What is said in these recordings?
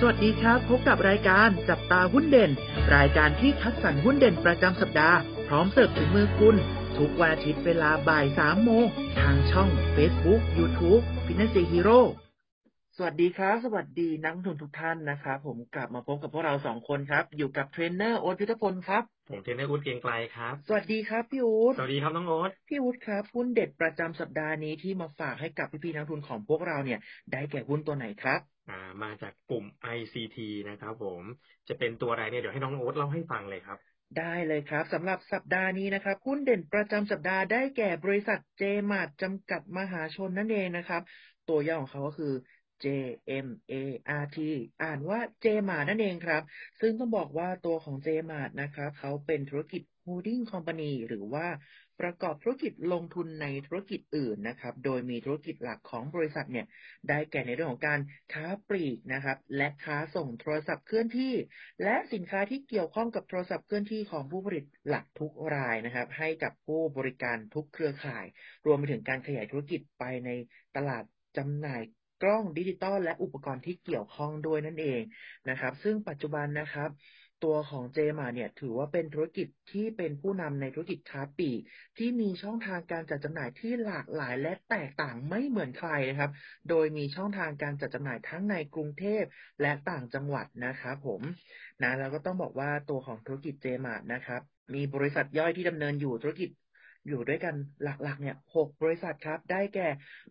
สวัสดีครับ พบกับรายการจับตาหุ้นเด่น รายการที่คัดสรรหุ้นเด่นประจำสัปดาห์ พร้อมเสิร์ฟถึงมือคุณ ทุกวันอาทิตย์เวลาบ่าย3โมงทางช่อง Facebook YouTube f i n a n c e Hero สวัสดีครับ สวัสดีนักลงทุนทุกท่านนะครับผมกลับมาพบกับพวกเราสองคนครับ อยู่กับเทรนเนอร์โอ๊ตยุทธพลครับ ผมเทรนเนอร์อู๊ดเกรียงไกรครับ สวัสดีครับพี่อู๊ดสวัสดีครับน้องโอ๊ตพี่อู๊ดครับหุ้นเด็ดประจำสัปดาห์นี้ที่มาฝากให้กับพี่ๆนักลงทุนของพวกเราเนี่ย ได้แก่หุ้นตัวไหนครับอ่ามาจากกลุ่ม ICT นะครับผมจะเป็นตัวอะไรเนี่ยเดี๋ยวให้น้องโอ๊ตเล่าให้ฟังเลยครับได้เลยครับสำหรับสัปดาห์นี้นะครับหุ้นเด่นประจำสัปดาห์ได้แก่บริษัทเจมาร์จำกัดมหาชนนั่นเองนะครับ ตัวย่อของเขาก็คือ JMART อ่านว่า JMart นั่นเองครับ ซึ่งต้องบอกว่าตัวของ JMart นะครับเขาเป็นธุรกิจ holding company หรือว่าประกอบธุรกิจลงทุนในธุรกิจอื่นนะครับ โดยมีธุรกิจหลักของบริษัทเนี่ย ได้แก่ในเรื่องของการค้าปลีกนะครับ และค้าส่งโทรศัพท์เคลื่อนที่ และสินค้าที่เกี่ยวข้องกับโทรศัพท์เคลื่อนที่ของผู้ผลิตหลักทุกรายนะครับ ให้กับผู้บริการทุกเครือข่าย รวมไปถึงการขยายธุรกิจไปในตลาดจำหน่าย กล้องดิจิตอลและอุปกรณ์ที่เกี่ยวข้องด้วยนั่นเองนะครับ ซึ่งปัจจุบันนะครับ ตัวของเจมาเนี่ยถือว่าเป็นธุรกิจที่เป็นผู้นำในธุรกิจค้าปลีกที่มีช่องทางการจัดจำหน่ายที่หลากหลายและแตกต่างไม่เหมือนใครนะครับ โดยมีช่องทางการจัดจำหน่ายทั้งในกรุงเทพและต่างจังหวัดนะครับผมนะแล้วก็ต้องบอกว่าตัวของธุรกิจ Jaymart นะครับมีบริษัทย่อยที่ดำเนินอยู่ธุรกิจ อยู่ด้วยกันหลักๆ เนี่ยหกบริษัทครับ ได้แก่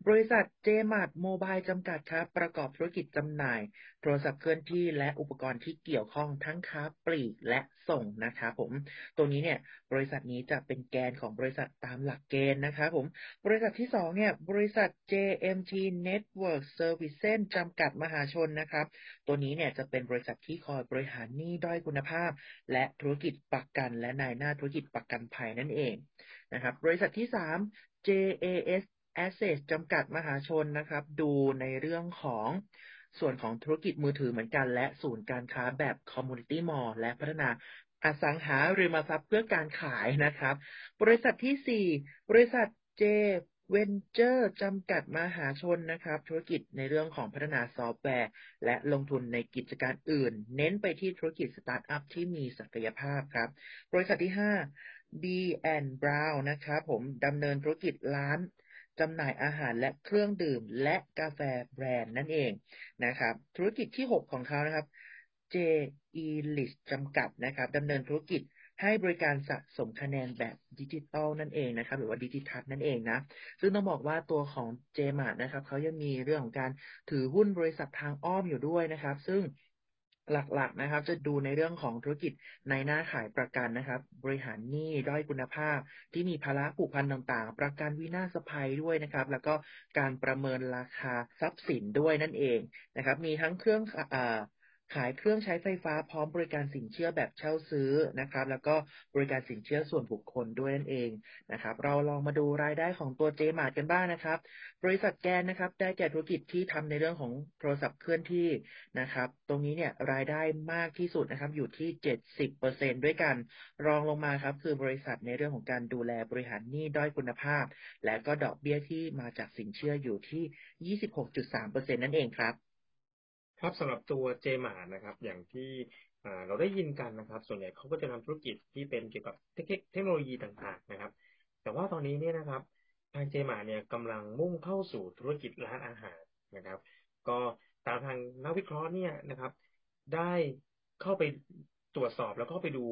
บริษัท Jaymart Mobile จำกัดครับ ประกอบธุรกิจจำหน่าย โทรศัพท์เคลื่อนที่และอุปกรณ์ที่เกี่ยวข้องทั้งค้าปลีกและส่งนะครับผม ตัวนี้เนี่ย บริษัทนี้จะเป็นแกนของบริษัทตามหลักเกณฑ์นะครับผม บริษัทที่สองเนี่ย บริษัท JMT Network Services จำกัดมหาชนนะครับ ตัวนี้เนี่ยจะเป็นบริษัทที่คอยบริหารหนี้ด้อยคุณภาพ และธุรกิจประกันและนายหน้าธุรกิจประกันภัยนั่นเอง นะครับ บริษัทที่สาม JAS Asset จำกัดมหาชนนะครับ ดูในเรื่องของส่วนของธุรกิจมือถือเหมือนกัน และศูนย์การค้าแบบ Community Mall และพัฒนาอสังหาริมทรัพย์เพื่อการขายนะครับ บริษัทที่สี่บริษัท J Ventures จำกัดมหาชนนะครับ ธุรกิจในเรื่องของพัฒนาซอฟต์แวร์ และลงทุนในกิจการอื่น เน้นไปที่ธุรกิจสตาร์ทอัพที่มีศักยภาพครับ บริษัทที่ห้า Beans and Brown นะครับผมดำเนินธุรกิจร้านจำหน่ายอาหารและเครื่องดื่มและกาแฟแบรนด์นั่นเองนะครับ ธุรกิจที่ 6 ของเขานะครับ J e l i s จำกัดนะครับดำเนินธุรกิจให้บริการสะสมคะแนนแบบดิจิตอลนั่นเองนะครับหรือว่าดิจิทัลนั่นเองนะ ซึ่งต้องบอกว่าตัวของ j m a r t นะครับเขายังมีเรื่องของการถือหุ้นบริษัททางอ้อมอยู่ด้วยนะครับ ซึ่ง หลักๆนะครับ จะดูในเรื่องของธุรกิจในหน้าขายประกันนะครับ บริหารหนี้ด้อยคุณภาพ ที่มีภาระผูกพันต่างๆ ประกันวินาศภัยด้วยนะครับ แล้วก็การประเมินราคาทรัพย์สินด้วยนั่นเองนะครับ มีทั้งเครื่องอ่า ขายเครื่องใช้ไฟฟ้าพร้อมบริการสินเชื่อแบบเช่าซื้อนะครับ แล้วก็บริการสินเชื่อส่วนบุคคลด้วยนั่นเองนะครับ เราลองมาดูรายได้ของตัวเจมาร์กันบ้างนะครับ บริษัทแกนนะครับ ได้แก่ธุรกิจที่ทำในเรื่องของโทรศัพท์เคลื่อนที่นะครับ ตรงนี้เนี่ยรายได้มากที่สุดนะครับอยู่ที่ 70%ด้วยกัน รองลงมาครับคือบริษัทในเรื่องของการดูแลบริหารหนี้ด้อยคุณภาพ และก็ดอกเบี้ยที่มาจากสินเชื่ออยู่ที่ 26.3%นั่นเองครับ ครับสำหรับตัวเจมาร์นะครับ อย่างที่เราได้ยินกันนะครับ ส่วนใหญ่เขาก็จะทำธุรกิจที่เป็นเกี่ยวกับเทคโนโลยีต่างๆนะครับ แต่ว่าตอนนี้เนี่ยนะครับ ทางเจมาร์เนี่ยกำลังมุ่งเข้าสู่ธุรกิจร้านอาหารนะครับ ก็ตามทางนักวิเคราะห์เนี่ยนะครับ ได้เข้าไปตรวจสอบแล้วก็ไปดู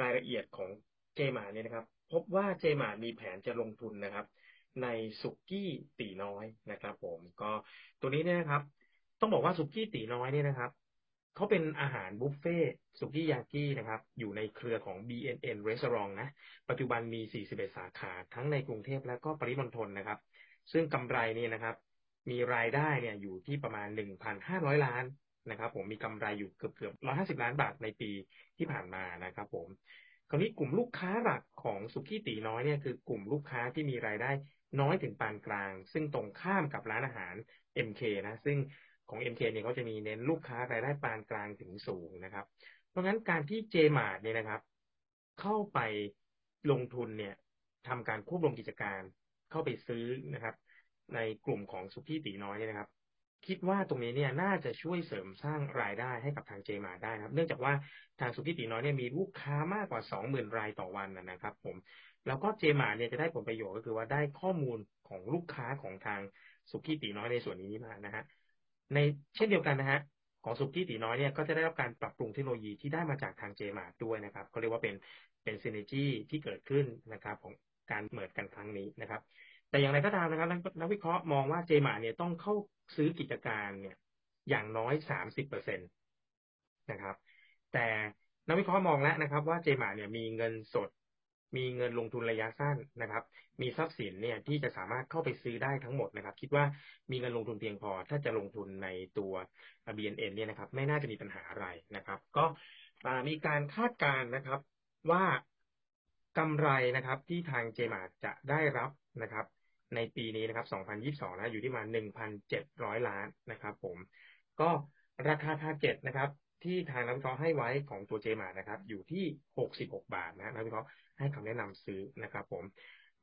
รายละเอียดของเจมาร์เนี่ยนะครับ พบว่าเจมาร์มีแผนจะลงทุนนะครับ ในสุกี้ตีน้อยนะครับ ผมก็ตัวนี้เนี่ยนะครับ ต้องบอกว่าสุกี้ตีน้อยเนี่ยนะครับเขาเป็นอาหารบุฟเฟ่สุกี้ยากินะครับ อยู่ในเครือของ BNN Restaurant นะ ปัจจุบันมี 41 สาขา ทั้งในกรุงเทพและก็ปริมณฑลนะครับ ซึ่งกำไรนี่นะครับ มีรายได้เนี่ยอยู่ที่ประมาณ 1,500 ล้านนะครับ ผมมีกำไรอยู่เกือบเกือบ 150 ล้านบาทในปีที่ผ่านมานะครับ ผม คราวนี้กลุ่มลูกค้าหลักของสุกี้ตีน้อยเนี่ยคือกลุ่มลูกค้าที่มีรายได้น้อยถึงปานกลาง ซึ่งตรงข้ามกับร้านอาหาร MK นะ ซึ่ง ของ MK เนี่ยเขาจะมีเน้นลูกค้ารายได้ปานกลางถึงสูงนะครับ เพราะงั้นการที่ JMart เนี่ยนะครับ เข้าไปลงทุนเนี่ยทำการควบรวมกิจการเข้าไปซื้อนะครับ ในกลุ่มของสุกี้ตีน้อยเนี่ยนะครับ คิดว่าตรงนี้เนี่ยน่าจะช่วยเสริมสร้างรายได้ให้กับทางเจมาได้นะครับ เนื่องจากว่าทางสุกี้ตีน้อยเนี่ยมีลูกค้ามากกว่าสองหมื่นรายต่อวันนะครับ ผม แล้วก็เจมาเนี่ยจะได้ผลประโยชน์ก็คือว่าได้ข้อมูลของลูกค้าของทางสุกี้ตีน้อยในส่วนนี้มานะฮะ ในเช่นเดียวกันนะฮะของสุกี้ตีน้อยเนี่ยก็จะได้รับการปรับปรุงเทคโนโลยีที่ได้มาจากทางเจมาด้วยนะครับเขาเรียกว่าเป็นเป็นซีเนจีที่เกิดขึ้นนะครับ ของการเมิดกันครั้งนี้นะครับ แต่อย่างไรก็ตามนะครับนักวิเคราะห์มองว่าเจมาเนี่ยต้องเข้าซื้อกิจการเนี่ย อย่างน้อยสามสิบเปอร์เซ็นตนะครับ แต่นักวิเคราะห์มองแล้วนะครับ ว่าเจมาเนี่ยมีเงินสด มีเงินลงทุนระยะสั้นนะครับ มีทรัพย์สินเนี่ยที่จะสามารถเข้าไปซื้อได้ทั้งหมดนะครับ คิดว่ามีเงินลงทุนเพียงพอ ถ้าจะลงทุนในตัว BNN เนี่ยนะครับ ไม่น่าจะมีปัญหาอะไรนะครับ ก็มีการคาดการณ์นะครับว่ากำไรนะครับ ที่ทางเจมาจะได้รับนะครับ ในปีนี้นะครับ 2022 นะ อยู่ที่มา1,700 ล้านนะครับ ผม ก็ราคาทาร์เก็ตนะครับ ที่ทางนักวิเคราะห์ให้ไว้ของตัวเจมานะครับ อยู่ที่ 66 บาทนะนักวิเคราะห์ ให้คำแนะนำซื้อนะครับ ผม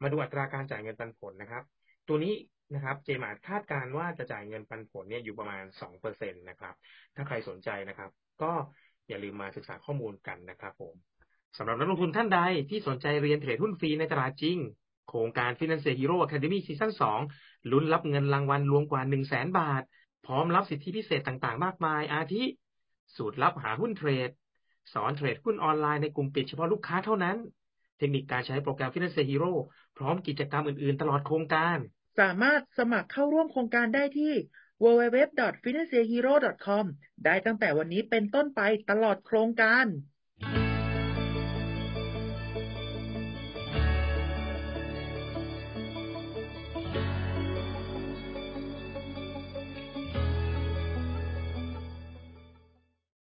มาดูอัตราการจ่ายเงินปันผลนะครับ ตัวนี้นะครับเจมาคาดการว่าจะจ่ายเงินปันผลเนี่ยอยู่ประมาณ2%นะครับ ถ้าใครสนใจนะครับ ก็อย่าลืมมาศึกษาข้อมูลกันนะครับ ผมสำหรับนักลงทุนท่านใดที่สนใจเรียนเทรดหุ้นฟรีในตลาดจริง โครงการ Finance Hero Academy ซีซั่น2ลุ้นรับเงินรางวัลรวมกว่า 1 0 0 0 0แบาท พร้อมรับสิทธิพิเศษต่างๆ มากมาย อาทิ สูตรลับหาหุ้นเทรด สอนเทรดหุ้นออนไลน์ในกลุ่มปิดเฉพาะลูกค้าเท่านั้น เทคนิคการใช้โปรแกรม Finance Hero พร้อมกิจกรรมอื่นๆ ตลอดโครงการ สามารถสมัครเข้าร่วมโครงการได้ที่ www.financehero.com ได้ตั้งแต่วันนี้เป็นต้นไปตลอดโครงการ